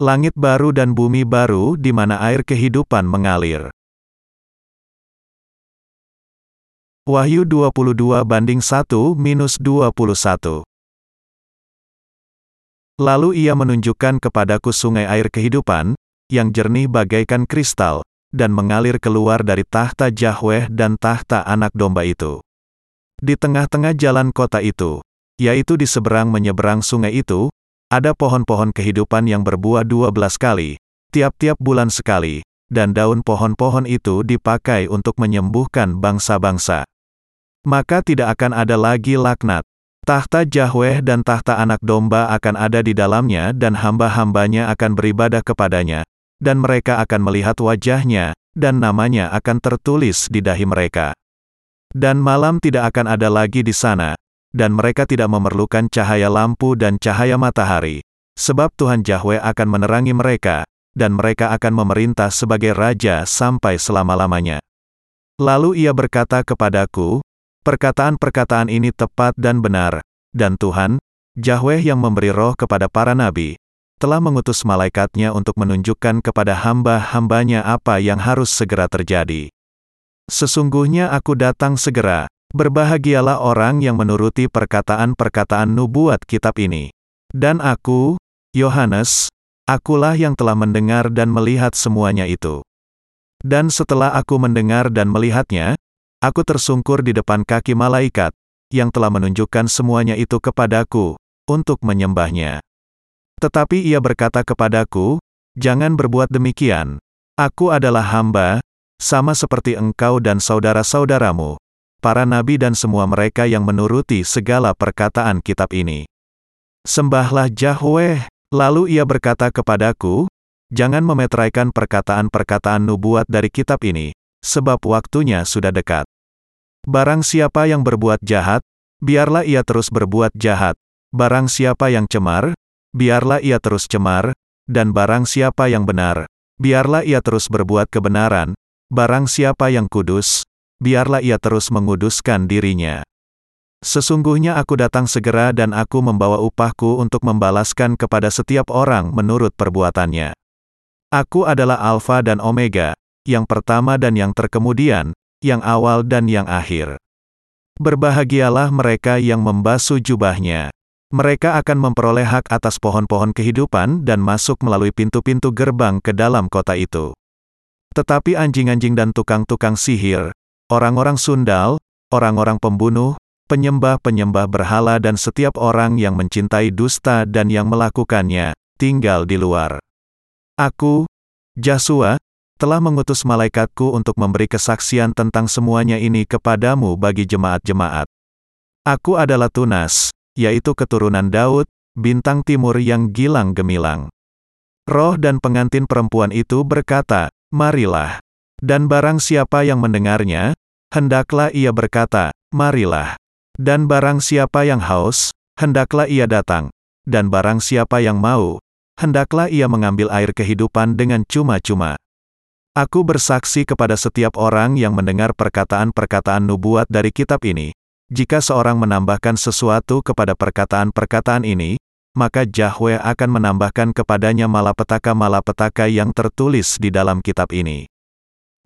Langit baru dan bumi baru di mana air kehidupan mengalir. Wahyu 22 banding 1 minus 21. Lalu ia menunjukkan kepadaku sungai air kehidupan, yang jernih bagaikan kristal, dan mengalir keluar dari tahta Yahweh dan tahta anak domba itu. Di tengah-tengah jalan kota itu, yaitu di seberang menyeberang sungai itu, ada pohon-pohon kehidupan yang berbuah dua belas kali, tiap-tiap bulan sekali, dan daun pohon-pohon itu dipakai untuk menyembuhkan bangsa-bangsa. Maka tidak akan ada lagi laknat. Tahta Yahweh dan tahta anak domba akan ada di dalamnya dan hamba-hambanya akan beribadah kepadanya, dan mereka akan melihat wajahnya, dan namanya akan tertulis di dahi mereka. Dan malam tidak akan ada lagi di sana, dan mereka tidak memerlukan cahaya lampu dan cahaya matahari, sebab Tuhan Yahweh akan menerangi mereka, dan mereka akan memerintah sebagai raja sampai selama-lamanya. Lalu ia berkata kepadaku, perkataan-perkataan ini tepat dan benar, dan Tuhan, Yahweh yang memberi roh kepada para nabi, telah mengutus malaikatnya untuk menunjukkan kepada hamba-hambanya apa yang harus segera terjadi. Sesungguhnya aku datang segera, Berbahagialah orang yang menuruti perkataan-perkataan nubuat kitab ini. Dan aku, Yohanes, akulah yang telah mendengar dan melihat semuanya itu. Dan setelah aku mendengar dan melihatnya, aku tersungkur di depan kaki malaikat, yang telah menunjukkan semuanya itu kepadaku, untuk menyembahnya. Tetapi ia berkata kepadaku, Jangan berbuat demikian. Aku adalah hamba, sama seperti engkau dan saudara-saudaramu, para nabi dan semua mereka yang menuruti segala perkataan kitab ini. Sembahlah Yahweh, lalu ia berkata kepadaku, jangan memetraikan perkataan-perkataan nubuat dari kitab ini, sebab waktunya sudah dekat. Barang siapa yang berbuat jahat, biarlah ia terus berbuat jahat. Barang siapa yang cemar, biarlah ia terus cemar, dan barang siapa yang benar, biarlah ia terus berbuat kebenaran. Barang siapa yang kudus, biarlah ia terus menguduskan dirinya. Sesungguhnya aku datang segera dan aku membawa upahku untuk membalaskan kepada setiap orang menurut perbuatannya. Aku adalah Alfa dan Omega, yang pertama dan yang terkemudian, yang awal dan yang akhir. Berbahagialah mereka yang membasuh jubahnya. Mereka akan memperoleh hak atas pohon-pohon kehidupan dan masuk melalui pintu-pintu gerbang ke dalam kota itu. Tetapi anjing-anjing dan tukang-tukang sihir, orang-orang sundal, orang-orang pembunuh, penyembah-penyembah berhala dan setiap orang yang mencintai dusta dan yang melakukannya, tinggal di luar. Aku, Jasua, telah mengutus malaikatku untuk memberi kesaksian tentang semuanya ini kepadamu bagi jemaat-jemaat. Aku adalah Tunas, yaitu keturunan Daud, bintang timur yang gilang gemilang. Roh dan pengantin perempuan itu berkata, Marilah. Dan barang siapa yang mendengarnya, hendaklah ia berkata, Marilah. Dan barang siapa yang haus, hendaklah ia datang. Dan barang siapa yang mau, hendaklah ia mengambil air kehidupan dengan cuma-cuma. Aku bersaksi kepada setiap orang yang mendengar perkataan-perkataan nubuat dari kitab ini. Jika seorang menambahkan sesuatu kepada perkataan-perkataan ini, maka Yahweh akan menambahkan kepadanya malapetaka-malapetaka yang tertulis di dalam kitab ini.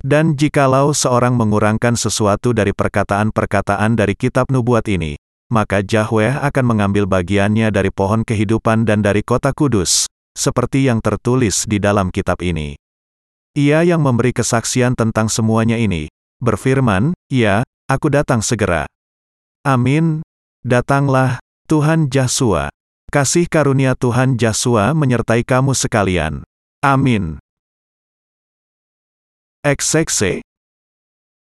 Dan jikalau seorang mengurangkan sesuatu dari perkataan-perkataan dari kitab nubuat ini, maka Yahweh akan mengambil bagiannya dari pohon kehidupan dan dari kota kudus, seperti yang tertulis di dalam kitab ini. Ia yang memberi kesaksian tentang semuanya ini, berfirman, Ya, aku datang segera. Amin. Datanglah, Tuhan Yesus. Kasih karunia Tuhan Yesus menyertai kamu sekalian. Amin. XXC.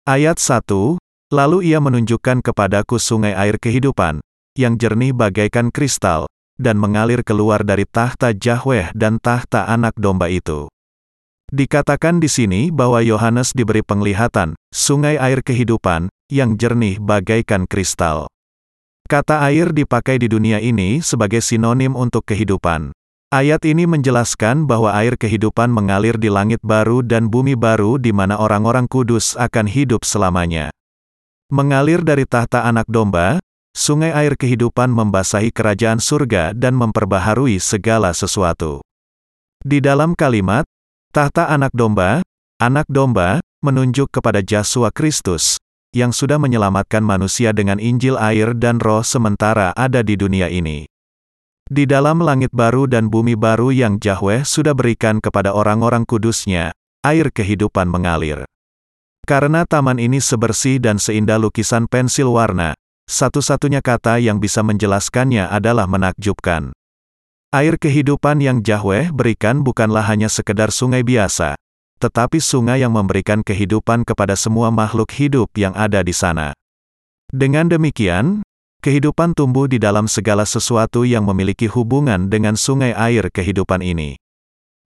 Ayat 1, Lalu ia menunjukkan kepadaku sungai air kehidupan, yang jernih bagaikan kristal, dan mengalir keluar dari tahta Yahweh dan tahta anak domba itu. Dikatakan di sini bahwa Yohanes diberi penglihatan, sungai air kehidupan, yang jernih bagaikan kristal. Kata air dipakai di dunia ini sebagai sinonim untuk kehidupan. Ayat ini menjelaskan bahwa air kehidupan mengalir di langit baru dan bumi baru di mana orang-orang kudus akan hidup selamanya. Mengalir dari tahta anak domba, sungai air kehidupan membasahi kerajaan surga dan memperbaharui segala sesuatu. Di dalam kalimat, tahta anak domba, anak domba, menunjuk kepada Yesus Kristus, yang sudah menyelamatkan manusia dengan Injil air dan roh sementara ada di dunia ini. Di dalam langit baru dan bumi baru yang Yahweh sudah berikan kepada orang-orang kudusnya, air kehidupan mengalir. Karena taman ini sebersih dan seindah lukisan pensil warna, satu-satunya kata yang bisa menjelaskannya adalah menakjubkan. Air kehidupan yang Yahweh berikan bukanlah hanya sekedar sungai biasa, tetapi sungai yang memberikan kehidupan kepada semua makhluk hidup yang ada di sana. Dengan demikian, kehidupan tumbuh di dalam segala sesuatu yang memiliki hubungan dengan sungai air kehidupan ini.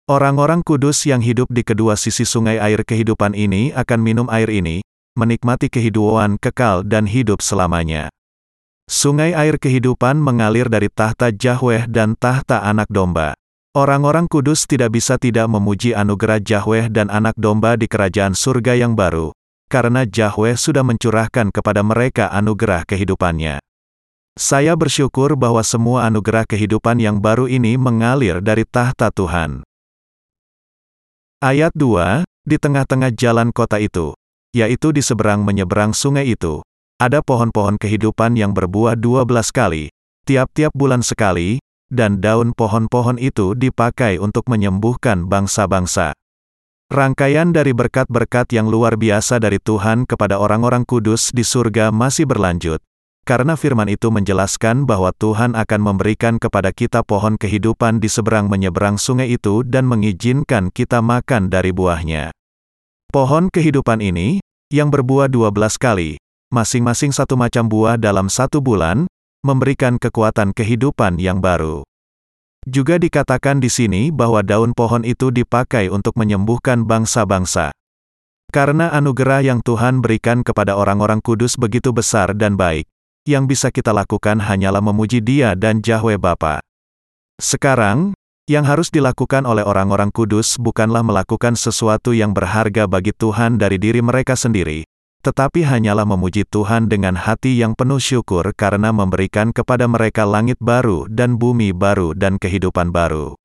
Orang-orang kudus yang hidup di kedua sisi sungai air kehidupan ini akan minum air ini, menikmati kehidupan kekal dan hidup selamanya. Sungai air kehidupan mengalir dari tahta Yahweh dan tahta anak domba. Orang-orang kudus tidak bisa tidak memuji anugerah Yahweh dan anak domba di kerajaan surga yang baru, karena Yahweh sudah mencurahkan kepada mereka anugerah kehidupannya. Saya bersyukur bahwa semua anugerah kehidupan yang baru ini mengalir dari tahta Tuhan. Ayat 2, di tengah-tengah jalan kota itu, yaitu di seberang menyeberang sungai itu, ada pohon-pohon kehidupan yang berbuah dua belas kali, tiap-tiap bulan sekali, dan daun pohon-pohon itu dipakai untuk menyembuhkan bangsa-bangsa. Rangkaian dari berkat-berkat yang luar biasa dari Tuhan kepada orang-orang kudus di surga masih berlanjut, karena firman itu menjelaskan bahwa Tuhan akan memberikan kepada kita pohon kehidupan di seberang menyeberang sungai itu dan mengizinkan kita makan dari buahnya. Pohon kehidupan ini, yang berbuah dua belas kali, masing-masing satu macam buah dalam satu bulan, memberikan kekuatan kehidupan yang baru. Juga dikatakan di sini bahwa daun pohon itu dipakai untuk menyembuhkan bangsa-bangsa. Karena anugerah yang Tuhan berikan kepada orang-orang kudus begitu besar dan baik, yang bisa kita lakukan hanyalah memuji Dia dan Yahweh Bapa. Sekarang, yang harus dilakukan oleh orang-orang kudus bukanlah melakukan sesuatu yang berharga bagi Tuhan dari diri mereka sendiri, tetapi hanyalah memuji Tuhan dengan hati yang penuh syukur karena memberikan kepada mereka langit baru dan bumi baru dan kehidupan baru.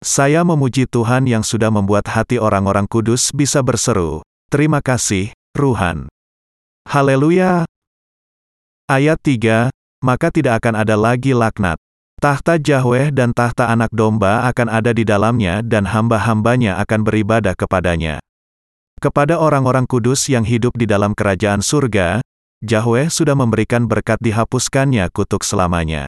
Saya memuji Tuhan yang sudah membuat hati orang-orang kudus bisa berseru, Terima kasih, Ruhan. Haleluya, Ayat 3, maka tidak akan ada lagi laknat. Tahta Yahweh dan tahta anak domba akan ada di dalamnya dan hamba-hambanya akan beribadah kepadanya. Kepada orang-orang kudus yang hidup di dalam kerajaan surga, Yahweh sudah memberikan berkat dihapuskannya kutuk selamanya.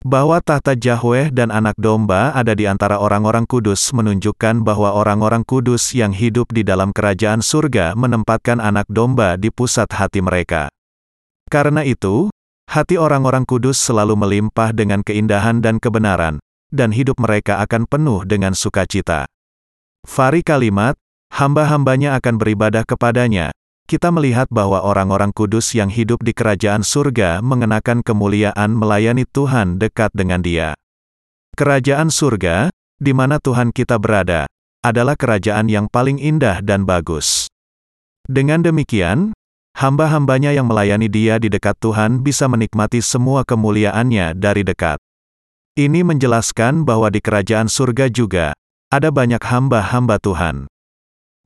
Bahwa tahta Yahweh dan anak domba ada di antara orang-orang kudus menunjukkan bahwa orang-orang kudus yang hidup di dalam kerajaan surga menempatkan anak domba di pusat hati mereka. Karena itu, hati orang-orang kudus selalu melimpah dengan keindahan dan kebenaran, dan hidup mereka akan penuh dengan sukacita. Fari kalimat, hamba-hambanya akan beribadah kepadanya, kita melihat bahwa orang-orang kudus yang hidup di kerajaan surga mengenakan kemuliaan melayani Tuhan dekat dengan dia. Kerajaan surga, di mana Tuhan kita berada, adalah kerajaan yang paling indah dan bagus. Dengan demikian, hamba-hambanya yang melayani dia di dekat Tuhan bisa menikmati semua kemuliaannya dari dekat. Ini menjelaskan bahwa di kerajaan surga juga, ada banyak hamba-hamba Tuhan.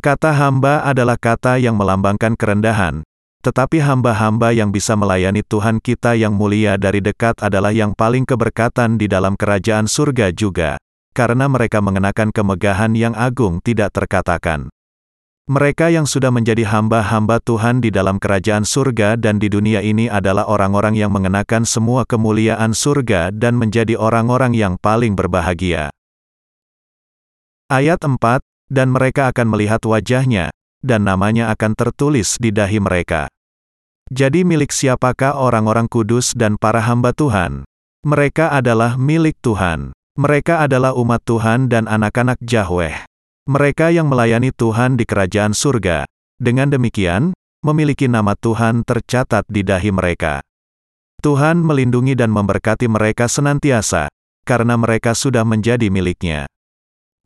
Kata hamba adalah kata yang melambangkan kerendahan, tetapi hamba-hamba yang bisa melayani Tuhan kita yang mulia dari dekat adalah yang paling keberkatan di dalam kerajaan surga juga, karena mereka mengenakan kemegahan yang agung tidak terkatakan. Mereka yang sudah menjadi hamba-hamba Tuhan di dalam kerajaan surga dan di dunia ini adalah orang-orang yang mengenakan semua kemuliaan surga dan menjadi orang-orang yang paling berbahagia. Ayat 4, dan mereka akan melihat wajahnya, dan namanya akan tertulis di dahi mereka. Jadi milik siapakah orang-orang kudus dan para hamba Tuhan? Mereka adalah milik Tuhan. Mereka adalah umat Tuhan dan anak-anak Yahweh. Mereka yang melayani Tuhan di kerajaan surga, dengan demikian, memiliki nama Tuhan tercatat di dahi mereka. Tuhan melindungi dan memberkati mereka senantiasa, karena mereka sudah menjadi miliknya.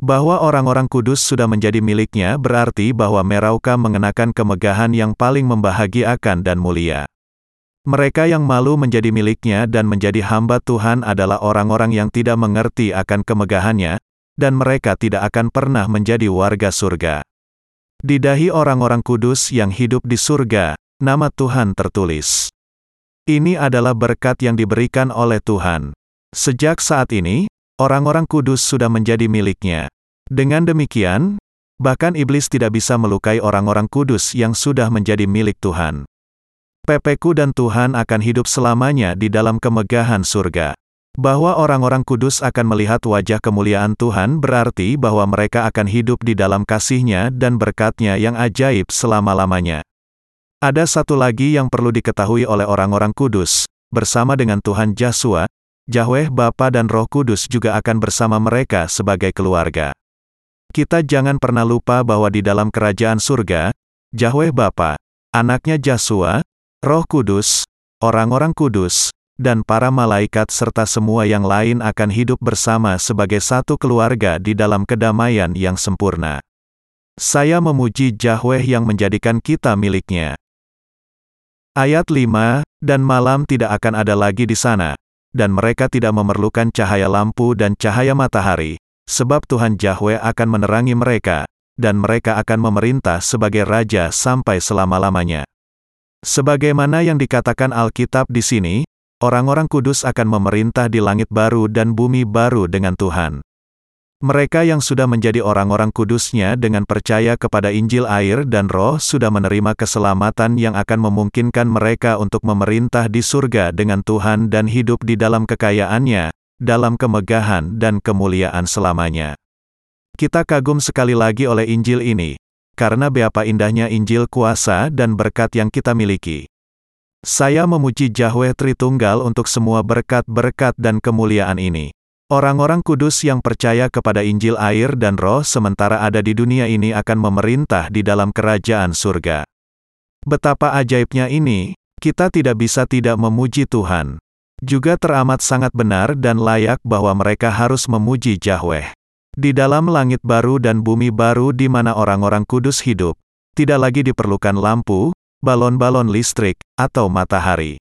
Bahwa orang-orang kudus sudah menjadi miliknya berarti bahwa Merauka mengenakan kemegahan yang paling membahagiakan dan mulia. Mereka yang malu menjadi miliknya dan menjadi hamba Tuhan adalah orang-orang yang tidak mengerti akan kemegahannya, dan mereka tidak akan pernah menjadi warga surga. Di dahi orang-orang kudus yang hidup di surga, nama Tuhan tertulis. Ini adalah berkat yang diberikan oleh Tuhan. Sejak saat ini, orang-orang kudus sudah menjadi miliknya. Dengan demikian, bahkan iblis tidak bisa melukai orang-orang kudus yang sudah menjadi milik Tuhan. Pepeku dan Tuhan akan hidup selamanya di dalam kemegahan surga. Bahwa orang-orang kudus akan melihat wajah kemuliaan Tuhan berarti bahwa mereka akan hidup di dalam kasihnya dan berkatnya yang ajaib selama-lamanya. Ada satu lagi yang perlu diketahui oleh orang-orang kudus, bersama dengan Tuhan Yesua, Yahweh Bapa dan Roh Kudus juga akan bersama mereka sebagai keluarga. Kita jangan pernah lupa bahwa di dalam kerajaan surga, Yahweh Bapa, anaknya Yesua, Roh Kudus, orang-orang kudus, dan para malaikat serta semua yang lain akan hidup bersama sebagai satu keluarga di dalam kedamaian yang sempurna. Saya memuji Yahweh yang menjadikan kita miliknya. Ayat 5, dan malam tidak akan ada lagi di sana, dan mereka tidak memerlukan cahaya lampu dan cahaya matahari, sebab Tuhan Yahweh akan menerangi mereka, dan mereka akan memerintah sebagai raja sampai selama-lamanya. Sebagaimana yang dikatakan Alkitab di sini, orang-orang kudus akan memerintah di langit baru dan bumi baru dengan Tuhan. Mereka yang sudah menjadi orang-orang kudusnya dengan percaya kepada Injil air dan roh sudah menerima keselamatan yang akan memungkinkan mereka untuk memerintah di surga dengan Tuhan dan hidup di dalam kekayaannya, dalam kemegahan dan kemuliaan selamanya. Kita kagum sekali lagi oleh Injil ini, karena beapa indahnya Injil kuasa dan berkat yang kita miliki. Saya memuji Yahweh Tritunggal untuk semua berkat-berkat dan kemuliaan ini. Orang-orang kudus yang percaya kepada Injil air dan roh sementara ada di dunia ini akan memerintah di dalam kerajaan surga. Betapa ajaibnya ini, kita tidak bisa tidak memuji Tuhan. Juga teramat sangat benar dan layak bahwa mereka harus memuji Yahweh. Di dalam langit baru dan bumi baru di mana orang-orang kudus hidup, tidak lagi diperlukan lampu, balon-balon listrik, atau matahari.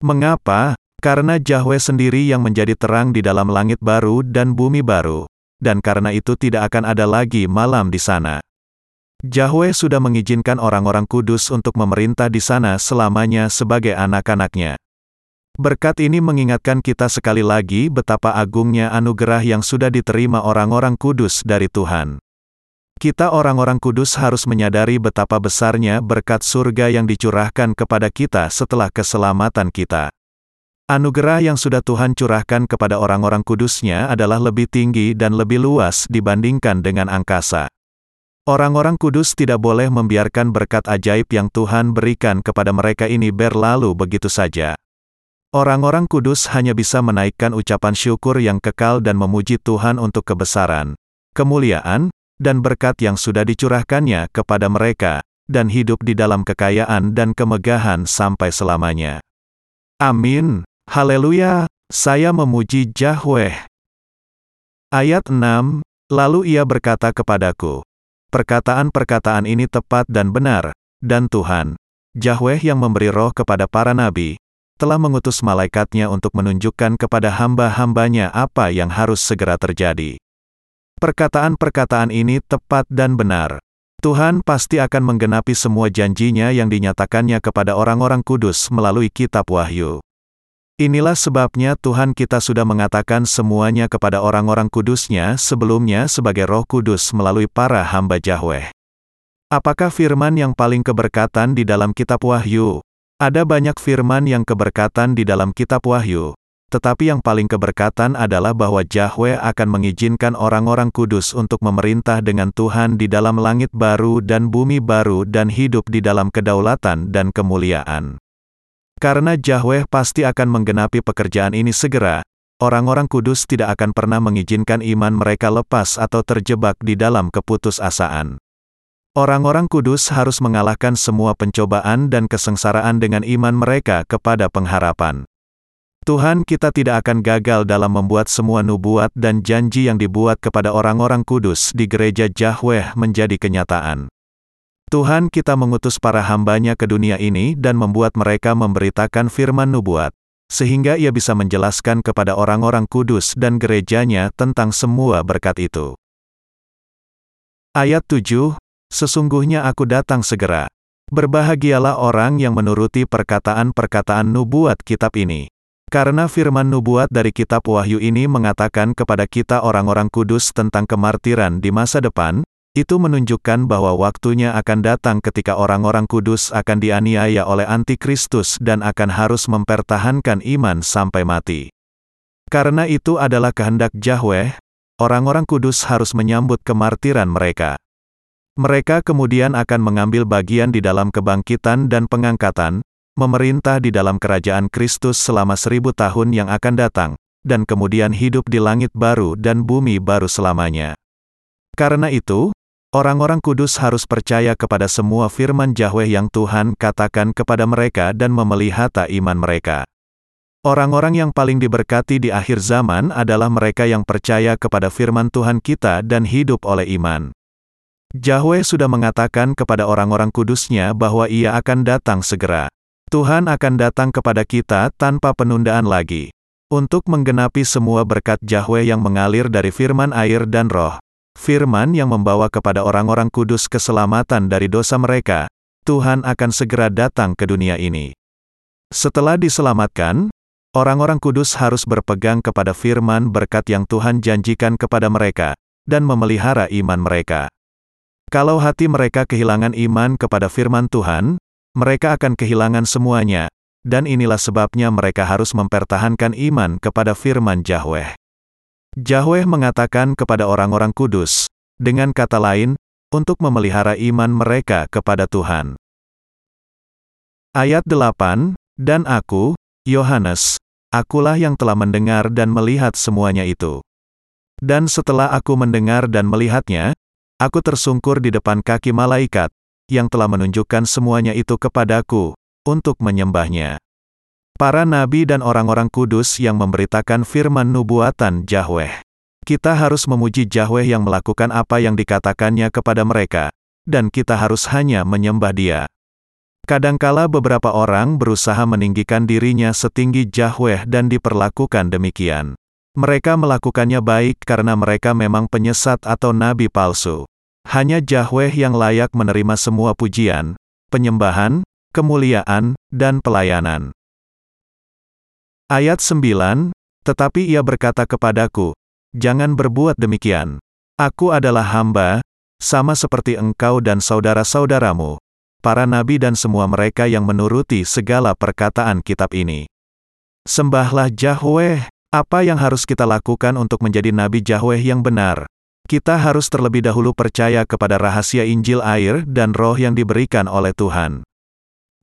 Mengapa? Karena Yahweh sendiri yang menjadi terang di dalam langit baru dan bumi baru, dan karena itu tidak akan ada lagi malam di sana. Yahweh sudah mengizinkan orang-orang kudus untuk memerintah di sana selamanya sebagai anak-anaknya. Berkat ini mengingatkan kita sekali lagi betapa agungnya anugerah yang sudah diterima orang-orang kudus dari Tuhan. Kita orang-orang kudus harus menyadari betapa besarnya berkat surga yang dicurahkan kepada kita setelah keselamatan kita. Anugerah yang sudah Tuhan curahkan kepada orang-orang kudusnya adalah lebih tinggi dan lebih luas dibandingkan dengan angkasa. Orang-orang kudus tidak boleh membiarkan berkat ajaib yang Tuhan berikan kepada mereka ini berlalu begitu saja. Orang-orang kudus hanya bisa menaikkan ucapan syukur yang kekal dan memuji Tuhan untuk kebesaran, kemuliaan, dan berkat yang sudah dicurahkannya kepada mereka, dan hidup di dalam kekayaan dan kemegahan sampai selamanya. Amin. Haleluya. Saya memuji Yahweh. Ayat 6, Lalu ia berkata kepadaku, Perkataan-perkataan ini tepat dan benar, dan Tuhan, Yahweh yang memberi roh kepada para nabi, telah mengutus malaikatnya untuk menunjukkan kepada hamba-hambanya apa yang harus segera terjadi. Perkataan-perkataan ini tepat dan benar. Tuhan pasti akan menggenapi semua janjinya yang dinyatakannya kepada orang-orang kudus melalui kitab Wahyu. Inilah sebabnya Tuhan kita sudah mengatakan semuanya kepada orang-orang kudusnya sebelumnya sebagai roh kudus melalui para hamba Yahweh. Apakah firman yang paling keberkatan di dalam kitab Wahyu? Ada banyak firman yang keberkatan di dalam kitab Wahyu, tetapi yang paling keberkatan adalah bahwa Yahweh akan mengizinkan orang-orang kudus untuk memerintah dengan Tuhan di dalam langit baru dan bumi baru dan hidup di dalam kedaulatan dan kemuliaan. Karena Yahweh pasti akan menggenapi pekerjaan ini segera, orang-orang kudus tidak akan pernah mengizinkan iman mereka lepas atau terjebak di dalam keputusasaan. Orang-orang kudus harus mengalahkan semua pencobaan dan kesengsaraan dengan iman mereka kepada pengharapan. Tuhan kita tidak akan gagal dalam membuat semua nubuat dan janji yang dibuat kepada orang-orang kudus di gereja Yahweh menjadi kenyataan. Tuhan kita mengutus para hambanya ke dunia ini dan membuat mereka memberitakan firman nubuat, sehingga ia bisa menjelaskan kepada orang-orang kudus dan gerejanya tentang semua berkat itu. Ayat 7, Sesungguhnya aku datang segera. Berbahagialah orang yang menuruti perkataan-perkataan nubuat kitab ini. Karena firman nubuat dari kitab Wahyu ini mengatakan kepada kita orang-orang kudus tentang kemartiran di masa depan, itu menunjukkan bahwa waktunya akan datang ketika orang-orang kudus akan dianiaya oleh antikristus dan akan harus mempertahankan iman sampai mati. Karena itu adalah kehendak Yahweh, orang-orang kudus harus menyambut kemartiran mereka. Mereka kemudian akan mengambil bagian di dalam kebangkitan dan pengangkatan, memerintah di dalam kerajaan Kristus selama seribu tahun yang akan datang, dan kemudian hidup di langit baru dan bumi baru selamanya. Karena itu, orang-orang kudus harus percaya kepada semua firman Yahweh yang Tuhan katakan kepada mereka dan memelihara iman mereka. Orang-orang yang paling diberkati di akhir zaman adalah mereka yang percaya kepada firman Tuhan kita dan hidup oleh iman. Yahweh sudah mengatakan kepada orang-orang kudusnya bahwa ia akan datang segera. Tuhan akan datang kepada kita tanpa penundaan lagi. Untuk menggenapi semua berkat Yahweh yang mengalir dari firman air dan roh. Firman yang membawa kepada orang-orang kudus keselamatan dari dosa mereka. Tuhan akan segera datang ke dunia ini. Setelah diselamatkan, orang-orang kudus harus berpegang kepada firman berkat yang Tuhan janjikan kepada mereka, dan memelihara iman mereka. Kalau hati mereka kehilangan iman kepada firman Tuhan, mereka akan kehilangan semuanya, dan inilah sebabnya mereka harus mempertahankan iman kepada firman Yahweh. Yahweh mengatakan kepada orang-orang kudus, dengan kata lain, untuk memelihara iman mereka kepada Tuhan. Ayat 8, Dan aku, Yohanes, akulah yang telah mendengar dan melihat semuanya itu. Dan setelah aku mendengar dan melihatnya, Aku tersungkur di depan kaki malaikat, yang telah menunjukkan semuanya itu kepadaku, untuk menyembahnya. Para nabi dan orang-orang kudus yang memberitakan firman nubuatan Yahweh. Kita harus memuji Yahweh yang melakukan apa yang dikatakannya kepada mereka, dan kita harus hanya menyembah dia. Kadangkala beberapa orang berusaha meninggikan dirinya setinggi Yahweh dan diperlakukan demikian. Mereka melakukannya baik karena mereka memang penyesat atau nabi palsu. Hanya Yahweh yang layak menerima semua pujian, penyembahan, kemuliaan, dan pelayanan. Ayat 9, Tetapi ia berkata kepadaku, Jangan berbuat demikian. Aku adalah hamba, sama seperti engkau dan saudara-saudaramu, para nabi dan semua mereka yang menuruti segala perkataan kitab ini. Sembahlah Yahweh, apa yang harus kita lakukan untuk menjadi nabi Yahweh yang benar? Kita harus terlebih dahulu percaya kepada rahasia Injil air dan roh yang diberikan oleh Tuhan.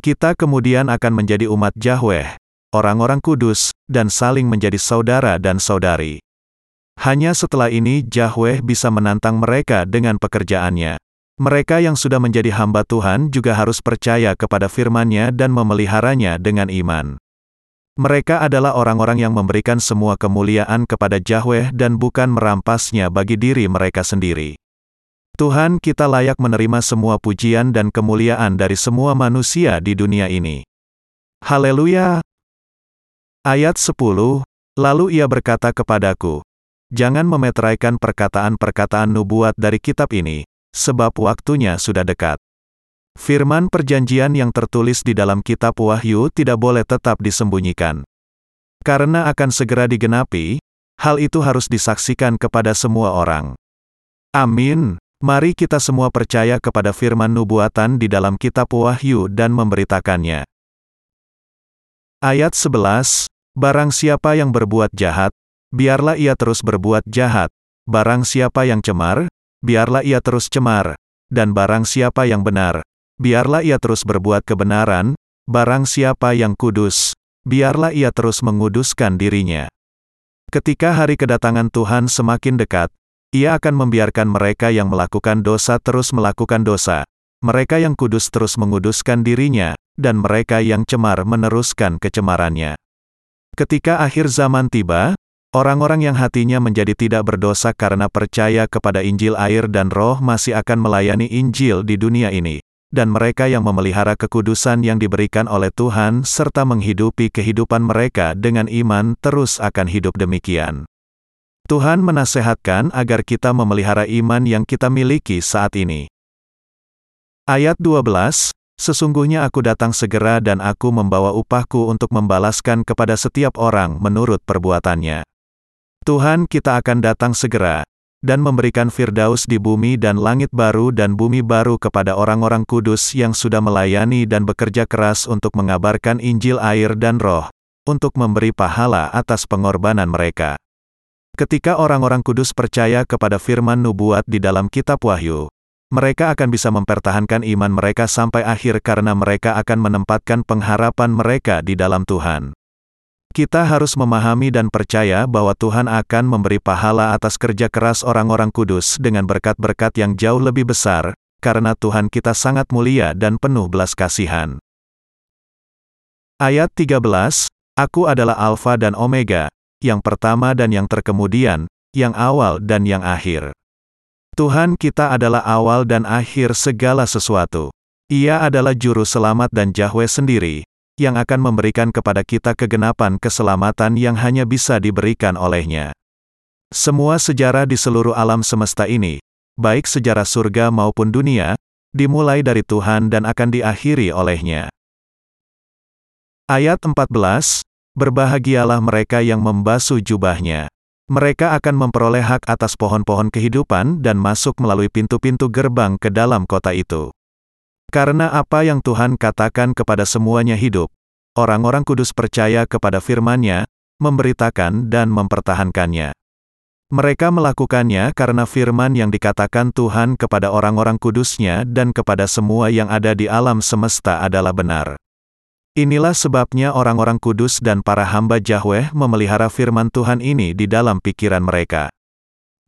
Kita kemudian akan menjadi umat Yahweh, orang-orang kudus, dan saling menjadi saudara dan saudari. Hanya setelah ini Yahweh bisa menantang mereka dengan pekerjaannya. Mereka yang sudah menjadi hamba Tuhan juga harus percaya kepada firman-Nya dan memeliharanya dengan iman. Mereka adalah orang-orang yang memberikan semua kemuliaan kepada Yahweh dan bukan merampasnya bagi diri mereka sendiri. Tuhan kita layak menerima semua pujian dan kemuliaan dari semua manusia di dunia ini. Haleluya! Ayat 10, Lalu ia berkata kepadaku, Jangan memeteraikan perkataan-perkataan nubuat dari kitab ini, sebab waktunya sudah dekat. Firman perjanjian yang tertulis di dalam kitab Wahyu tidak boleh tetap disembunyikan. Karena akan segera digenapi, hal itu harus disaksikan kepada semua orang. Amin. Mari kita semua percaya kepada firman nubuatan di dalam kitab Wahyu dan memberitakannya. Ayat 11, Barang siapa yang berbuat jahat, biarlah ia terus berbuat jahat. Barang siapa yang cemar, biarlah ia terus cemar. Dan barang siapa yang benar, biarlah ia terus berbuat kebenaran, barang siapa yang kudus, biarlah ia terus menguduskan dirinya. Ketika hari kedatangan Tuhan semakin dekat, ia akan membiarkan mereka yang melakukan dosa terus melakukan dosa, mereka yang kudus terus menguduskan dirinya, dan mereka yang cemar meneruskan kecemarannya. Ketika akhir zaman tiba, orang-orang yang hatinya menjadi tidak berdosa karena percaya kepada Injil air dan roh masih akan melayani Injil di dunia ini dan mereka yang memelihara kekudusan yang diberikan oleh Tuhan serta menghidupi kehidupan mereka dengan iman terus akan hidup demikian. Tuhan menasehatkan agar kita memelihara iman yang kita miliki saat ini. Ayat 12, Sesungguhnya aku datang segera dan aku membawa upahku untuk membalaskan kepada setiap orang menurut perbuatannya. Tuhan kita akan datang segera, dan memberikan Firdaus di bumi dan langit baru dan bumi baru kepada orang-orang kudus yang sudah melayani dan bekerja keras untuk mengabarkan Injil air dan roh, untuk memberi pahala atas pengorbanan mereka. Ketika orang-orang kudus percaya kepada firman nubuat di dalam kitab Wahyu, mereka akan bisa mempertahankan iman mereka sampai akhir karena mereka akan menempatkan pengharapan mereka di dalam Tuhan. Kita harus memahami dan percaya bahwa Tuhan akan memberi pahala atas kerja keras orang-orang kudus dengan berkat-berkat yang jauh lebih besar, karena Tuhan kita sangat mulia dan penuh belas kasihan. Ayat 13, Aku adalah Alfa dan Omega, yang pertama dan yang terkemudian, yang awal dan yang akhir. Tuhan kita adalah awal dan akhir segala sesuatu. Ia adalah juru selamat dan Yahweh sendiri, yang akan memberikan kepada kita kegenapan keselamatan yang hanya bisa diberikan olehnya. Semua sejarah di seluruh alam semesta ini, baik sejarah surga maupun dunia, dimulai dari Tuhan dan akan diakhiri olehnya. Ayat 14, Berbahagialah mereka yang membasuh jubahnya. Mereka akan memperoleh hak atas pohon-pohon kehidupan dan masuk melalui pintu-pintu gerbang ke dalam kota itu. Karena apa yang Tuhan katakan kepada semuanya hidup, orang-orang kudus percaya kepada firman-Nya, memberitakan dan mempertahankannya. Mereka melakukannya karena firman yang dikatakan Tuhan kepada orang-orang kudusnya dan kepada semua yang ada di alam semesta adalah benar. Inilah sebabnya orang-orang kudus dan para hamba Yahweh memelihara firman Tuhan ini di dalam pikiran mereka.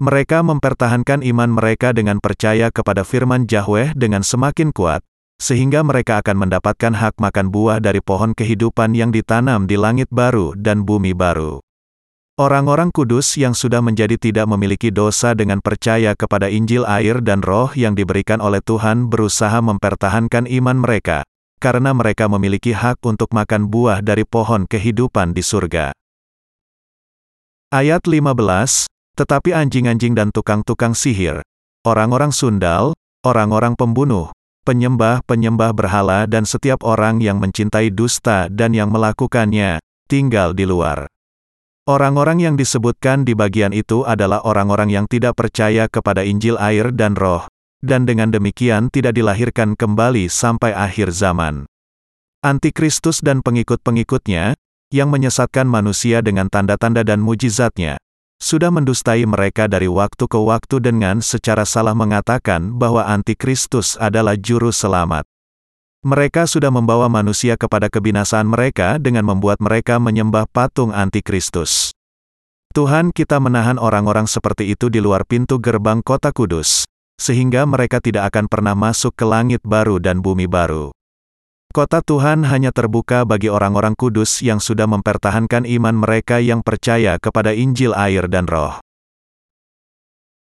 Mereka mempertahankan iman mereka dengan percaya kepada firman Yahweh dengan semakin kuat, sehingga mereka akan mendapatkan hak makan buah dari pohon kehidupan yang ditanam di langit baru dan bumi baru. Orang-orang kudus yang sudah menjadi tidak memiliki dosa dengan percaya kepada Injil air dan roh yang diberikan oleh Tuhan berusaha mempertahankan iman mereka, karena mereka memiliki hak untuk makan buah dari pohon kehidupan di surga. Ayat 15, Tetapi anjing-anjing dan tukang-tukang sihir, orang-orang sundal, orang-orang pembunuh, penyembah-penyembah berhala dan setiap orang yang mencintai dusta dan yang melakukannya, tinggal di luar. Orang-orang yang disebutkan di bagian itu adalah orang-orang yang tidak percaya kepada Injil air dan roh, dan dengan demikian tidak dilahirkan kembali sampai akhir zaman. Antikristus dan pengikut-pengikutnya, yang menyesatkan manusia dengan tanda-tanda dan mujizatnya, sudah mendustai mereka dari waktu ke waktu dengan secara salah mengatakan bahwa antikristus adalah juru selamat. Mereka sudah membawa manusia kepada kebinasaan mereka dengan membuat mereka menyembah patung antikristus. Tuhan kita menahan orang-orang seperti itu di luar pintu gerbang kota kudus, sehingga mereka tidak akan pernah masuk ke langit baru dan bumi baru. Kota Tuhan hanya terbuka bagi orang-orang kudus yang sudah mempertahankan iman mereka yang percaya kepada Injil air dan roh.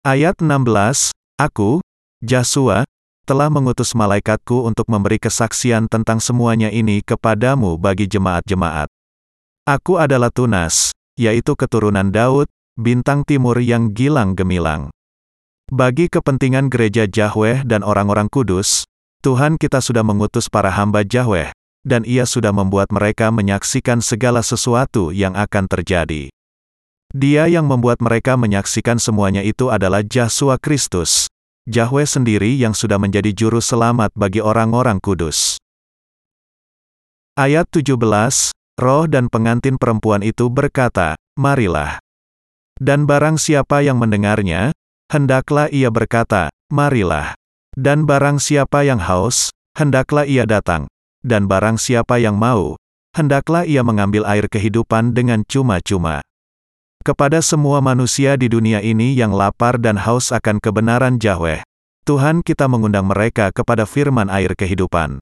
Ayat 16, Aku, Jasua, telah mengutus malaikatku untuk memberi kesaksian tentang semuanya ini kepadamu bagi jemaat-jemaat. Aku adalah Tunas, yaitu keturunan Daud, bintang timur yang gilang gemilang. Bagi kepentingan gereja Yahweh dan orang-orang kudus, Tuhan kita sudah mengutus para hamba Yahweh, dan ia sudah membuat mereka menyaksikan segala sesuatu yang akan terjadi. Dia yang membuat mereka menyaksikan semuanya itu adalah Yesus Kristus, Yahweh sendiri yang sudah menjadi juru selamat bagi orang-orang kudus. Ayat 17, Roh dan pengantin perempuan itu berkata, Marilah. Dan barang siapa yang mendengarnya, hendaklah ia berkata, Marilah. Dan barang siapa yang haus, hendaklah ia datang. Dan barang siapa yang mau, hendaklah ia mengambil air kehidupan dengan cuma-cuma. Kepada semua manusia di dunia ini yang lapar dan haus akan kebenaran Yahweh, Tuhan kita mengundang mereka kepada firman air kehidupan.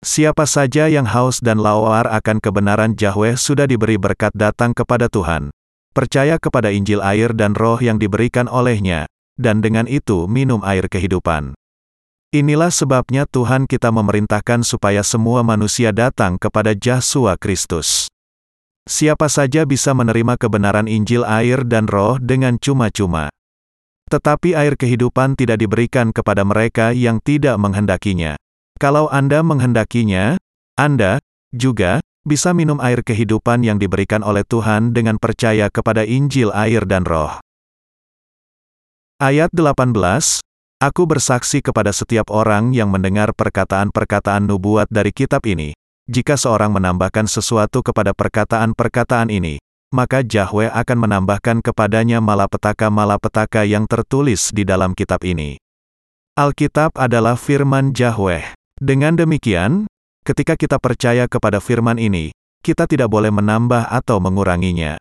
Siapa saja yang haus dan lawar akan kebenaran Yahweh sudah diberi berkat datang kepada Tuhan. Percaya kepada Injil air dan roh yang diberikan olehnya, dan dengan itu minum air kehidupan. Inilah sebabnya Tuhan kita memerintahkan supaya semua manusia datang kepada Yesus Kristus. Siapa saja bisa menerima kebenaran Injil air dan roh dengan cuma-cuma. Tetapi air kehidupan tidak diberikan kepada mereka yang tidak menghendakinya. Kalau Anda menghendakinya, Anda juga bisa minum air kehidupan yang diberikan oleh Tuhan dengan percaya kepada Injil air dan roh. Ayat 18, Aku bersaksi kepada setiap orang yang mendengar perkataan-perkataan nubuat dari kitab ini. Jika seorang menambahkan sesuatu kepada perkataan-perkataan ini, maka Yahweh akan menambahkan kepadanya malapetaka-malapetaka yang tertulis di dalam kitab ini. Alkitab adalah firman Yahweh. Dengan demikian, ketika kita percaya kepada firman ini, kita tidak boleh menambah atau menguranginya.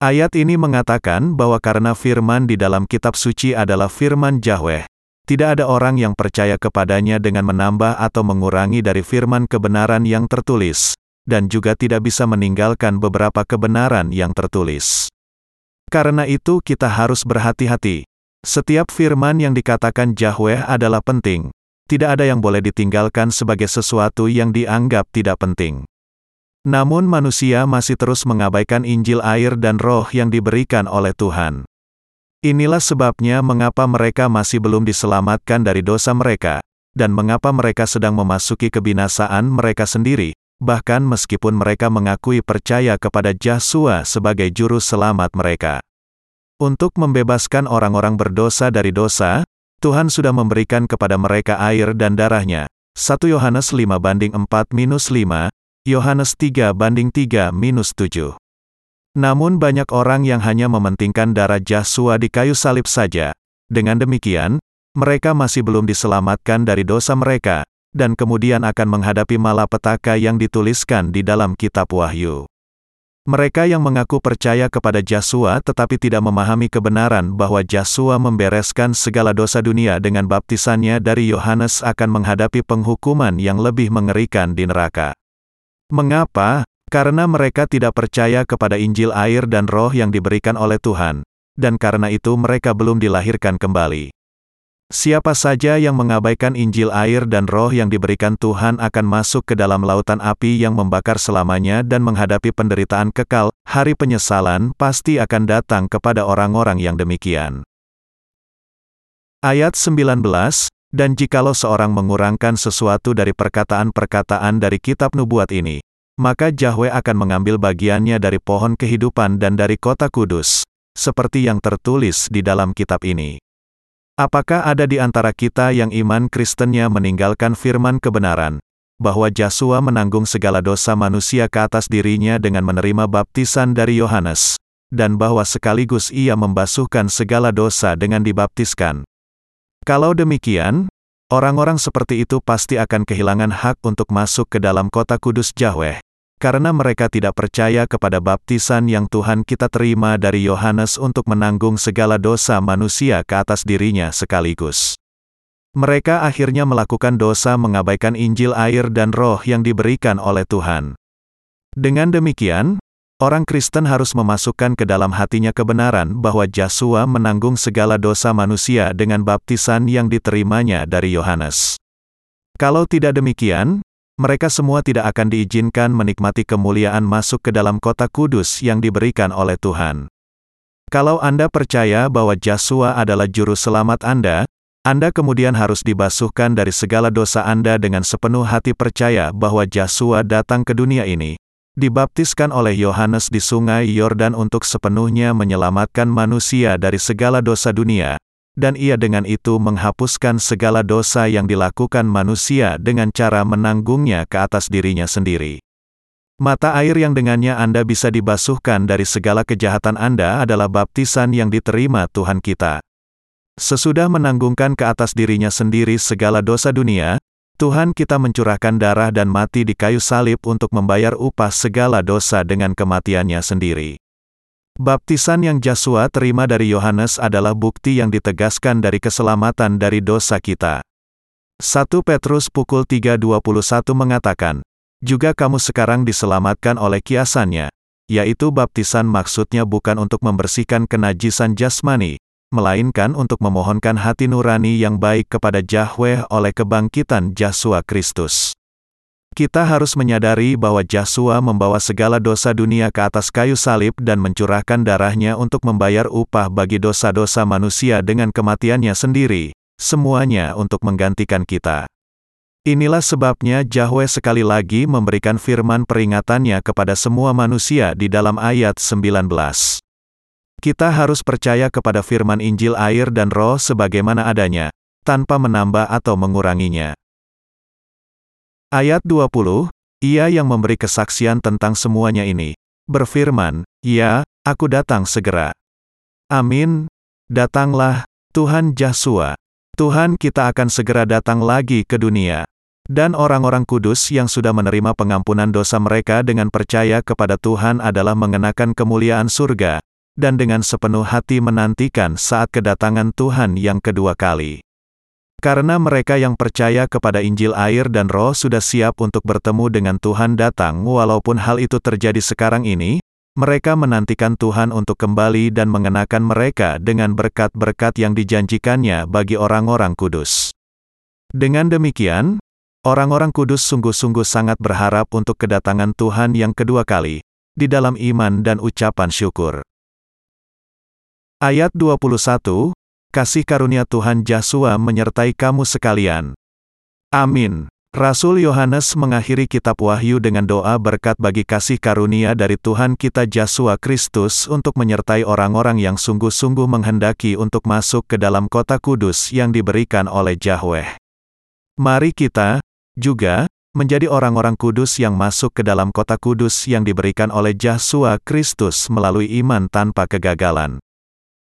Ayat ini mengatakan bahwa karena firman di dalam kitab suci adalah firman Yahweh, tidak ada orang yang percaya kepadanya dengan menambah atau mengurangi dari firman kebenaran yang tertulis, dan juga tidak bisa meninggalkan beberapa kebenaran yang tertulis. Karena itu kita harus berhati-hati. Setiap firman yang dikatakan Yahweh adalah penting. Tidak ada yang boleh ditinggalkan sebagai sesuatu yang dianggap tidak penting. Namun manusia masih terus mengabaikan Injil air dan roh yang diberikan oleh Tuhan. Inilah sebabnya mengapa mereka masih belum diselamatkan dari dosa mereka, dan mengapa mereka sedang memasuki kebinasaan mereka sendiri, bahkan meskipun mereka mengakui percaya kepada Yesus sebagai juru selamat mereka. Untuk membebaskan orang-orang berdosa dari dosa, Tuhan sudah memberikan kepada mereka air dan darahnya. 1 Yohanes 5 banding 4 minus 5, Yohanes 3 banding 3 minus 7. Namun banyak orang yang hanya mementingkan darah Yesus di kayu salib saja. Dengan demikian, mereka masih belum diselamatkan dari dosa mereka, dan kemudian akan menghadapi malapetaka yang dituliskan di dalam kitab Wahyu. Mereka yang mengaku percaya kepada Yesus tetapi tidak memahami kebenaran bahwa Yesus membereskan segala dosa dunia dengan baptisannya dari Yohanes akan menghadapi penghukuman yang lebih mengerikan di neraka. Mengapa? Karena mereka tidak percaya kepada Injil air dan roh yang diberikan oleh Tuhan, dan karena itu mereka belum dilahirkan kembali. Siapa saja yang mengabaikan Injil air dan roh yang diberikan Tuhan akan masuk ke dalam lautan api yang membakar selamanya dan menghadapi penderitaan kekal, hari penyesalan pasti akan datang kepada orang-orang yang demikian. Ayat 19, Dan jikalau seorang mengurangkan sesuatu dari perkataan-perkataan dari kitab nubuat ini, maka Yahweh akan mengambil bagiannya dari pohon kehidupan dan dari kota kudus, seperti yang tertulis di dalam kitab ini. Apakah ada di antara kita yang iman Kristennya meninggalkan firman kebenaran, bahwa Yesus menanggung segala dosa manusia ke atas dirinya dengan menerima baptisan dari Yohanes, dan bahwa sekaligus ia membasuhkan segala dosa dengan dibaptiskan? Kalau demikian, Orang-orang seperti itu pasti akan kehilangan hak untuk masuk ke dalam kota kudus Yahweh, karena mereka tidak percaya kepada baptisan yang Tuhan kita terima dari Yohanes untuk menanggung segala dosa manusia ke atas dirinya sekaligus. Mereka akhirnya melakukan dosa mengabaikan Injil air dan roh yang diberikan oleh Tuhan. Dengan demikian, Orang Kristen harus memasukkan ke dalam hatinya kebenaran bahwa Yesus menanggung segala dosa manusia dengan baptisan yang diterimanya dari Yohanes. Kalau tidak demikian, mereka semua tidak akan diizinkan menikmati kemuliaan masuk ke dalam kota kudus yang diberikan oleh Tuhan. Kalau Anda percaya bahwa Yesus adalah juru selamat Anda, Anda kemudian harus dibasuhkan dari segala dosa Anda dengan sepenuh hati percaya bahwa Yesus datang ke dunia ini, dibaptiskan oleh Yohanes di sungai Yordan untuk sepenuhnya menyelamatkan manusia dari segala dosa dunia, dan ia dengan itu menghapuskan segala dosa yang dilakukan manusia dengan cara menanggungnya ke atas dirinya sendiri. Mata air yang dengannya Anda bisa dibasuhkan dari segala kejahatan Anda adalah baptisan yang diterima Tuhan kita. Sesudah menanggungkan ke atas dirinya sendiri segala dosa dunia, Tuhan kita mencurahkan darah dan mati di kayu salib untuk membayar upah segala dosa dengan kematiannya sendiri. Baptisan yang Yesus terima dari Yohanes adalah bukti yang ditegaskan dari keselamatan dari dosa kita. 1 Petrus pukul 3.21 mengatakan, Juga kamu sekarang diselamatkan oleh kiasannya, yaitu baptisan maksudnya bukan untuk membersihkan kenajisan jasmani, melainkan untuk memohonkan hati nurani yang baik kepada Yahweh oleh kebangkitan Yesus Kristus. Kita harus menyadari bahwa Yesus membawa segala dosa dunia ke atas kayu salib dan mencurahkan darahnya untuk membayar upah bagi dosa-dosa manusia dengan kematiannya sendiri, semuanya untuk menggantikan kita. Inilah sebabnya Yahweh sekali lagi memberikan firman peringatannya kepada semua manusia di dalam ayat 19. Kita harus percaya kepada firman Injil air dan roh sebagaimana adanya, tanpa menambah atau menguranginya. Ayat 20, ia yang memberi kesaksian tentang semuanya ini, berfirman, Ya, aku datang segera. Amin. Datanglah, Tuhan Yesus. Tuhan kita akan segera datang lagi ke dunia. Dan orang-orang kudus yang sudah menerima pengampunan dosa mereka dengan percaya kepada Tuhan adalah mengenakan kemuliaan surga, dan dengan sepenuh hati menantikan saat kedatangan Tuhan yang kedua kali. Karena mereka yang percaya kepada Injil air dan roh sudah siap untuk bertemu dengan Tuhan datang walaupun hal itu terjadi sekarang ini, mereka menantikan Tuhan untuk kembali dan mengenakan mereka dengan berkat-berkat yang dijanjikannya bagi orang-orang kudus. Dengan demikian, orang-orang kudus sungguh-sungguh sangat berharap untuk kedatangan Tuhan yang kedua kali, di dalam iman dan ucapan syukur. Ayat 21, kasih karunia Tuhan Yesus menyertai kamu sekalian. Amin. Rasul Yohanes mengakhiri kitab Wahyu dengan doa berkat bagi kasih karunia dari Tuhan kita Yesus Kristus untuk menyertai orang-orang yang sungguh-sungguh menghendaki untuk masuk ke dalam kota kudus yang diberikan oleh Yahweh. Mari kita, juga, menjadi orang-orang kudus yang masuk ke dalam kota kudus yang diberikan oleh Yesus Kristus melalui iman tanpa kegagalan.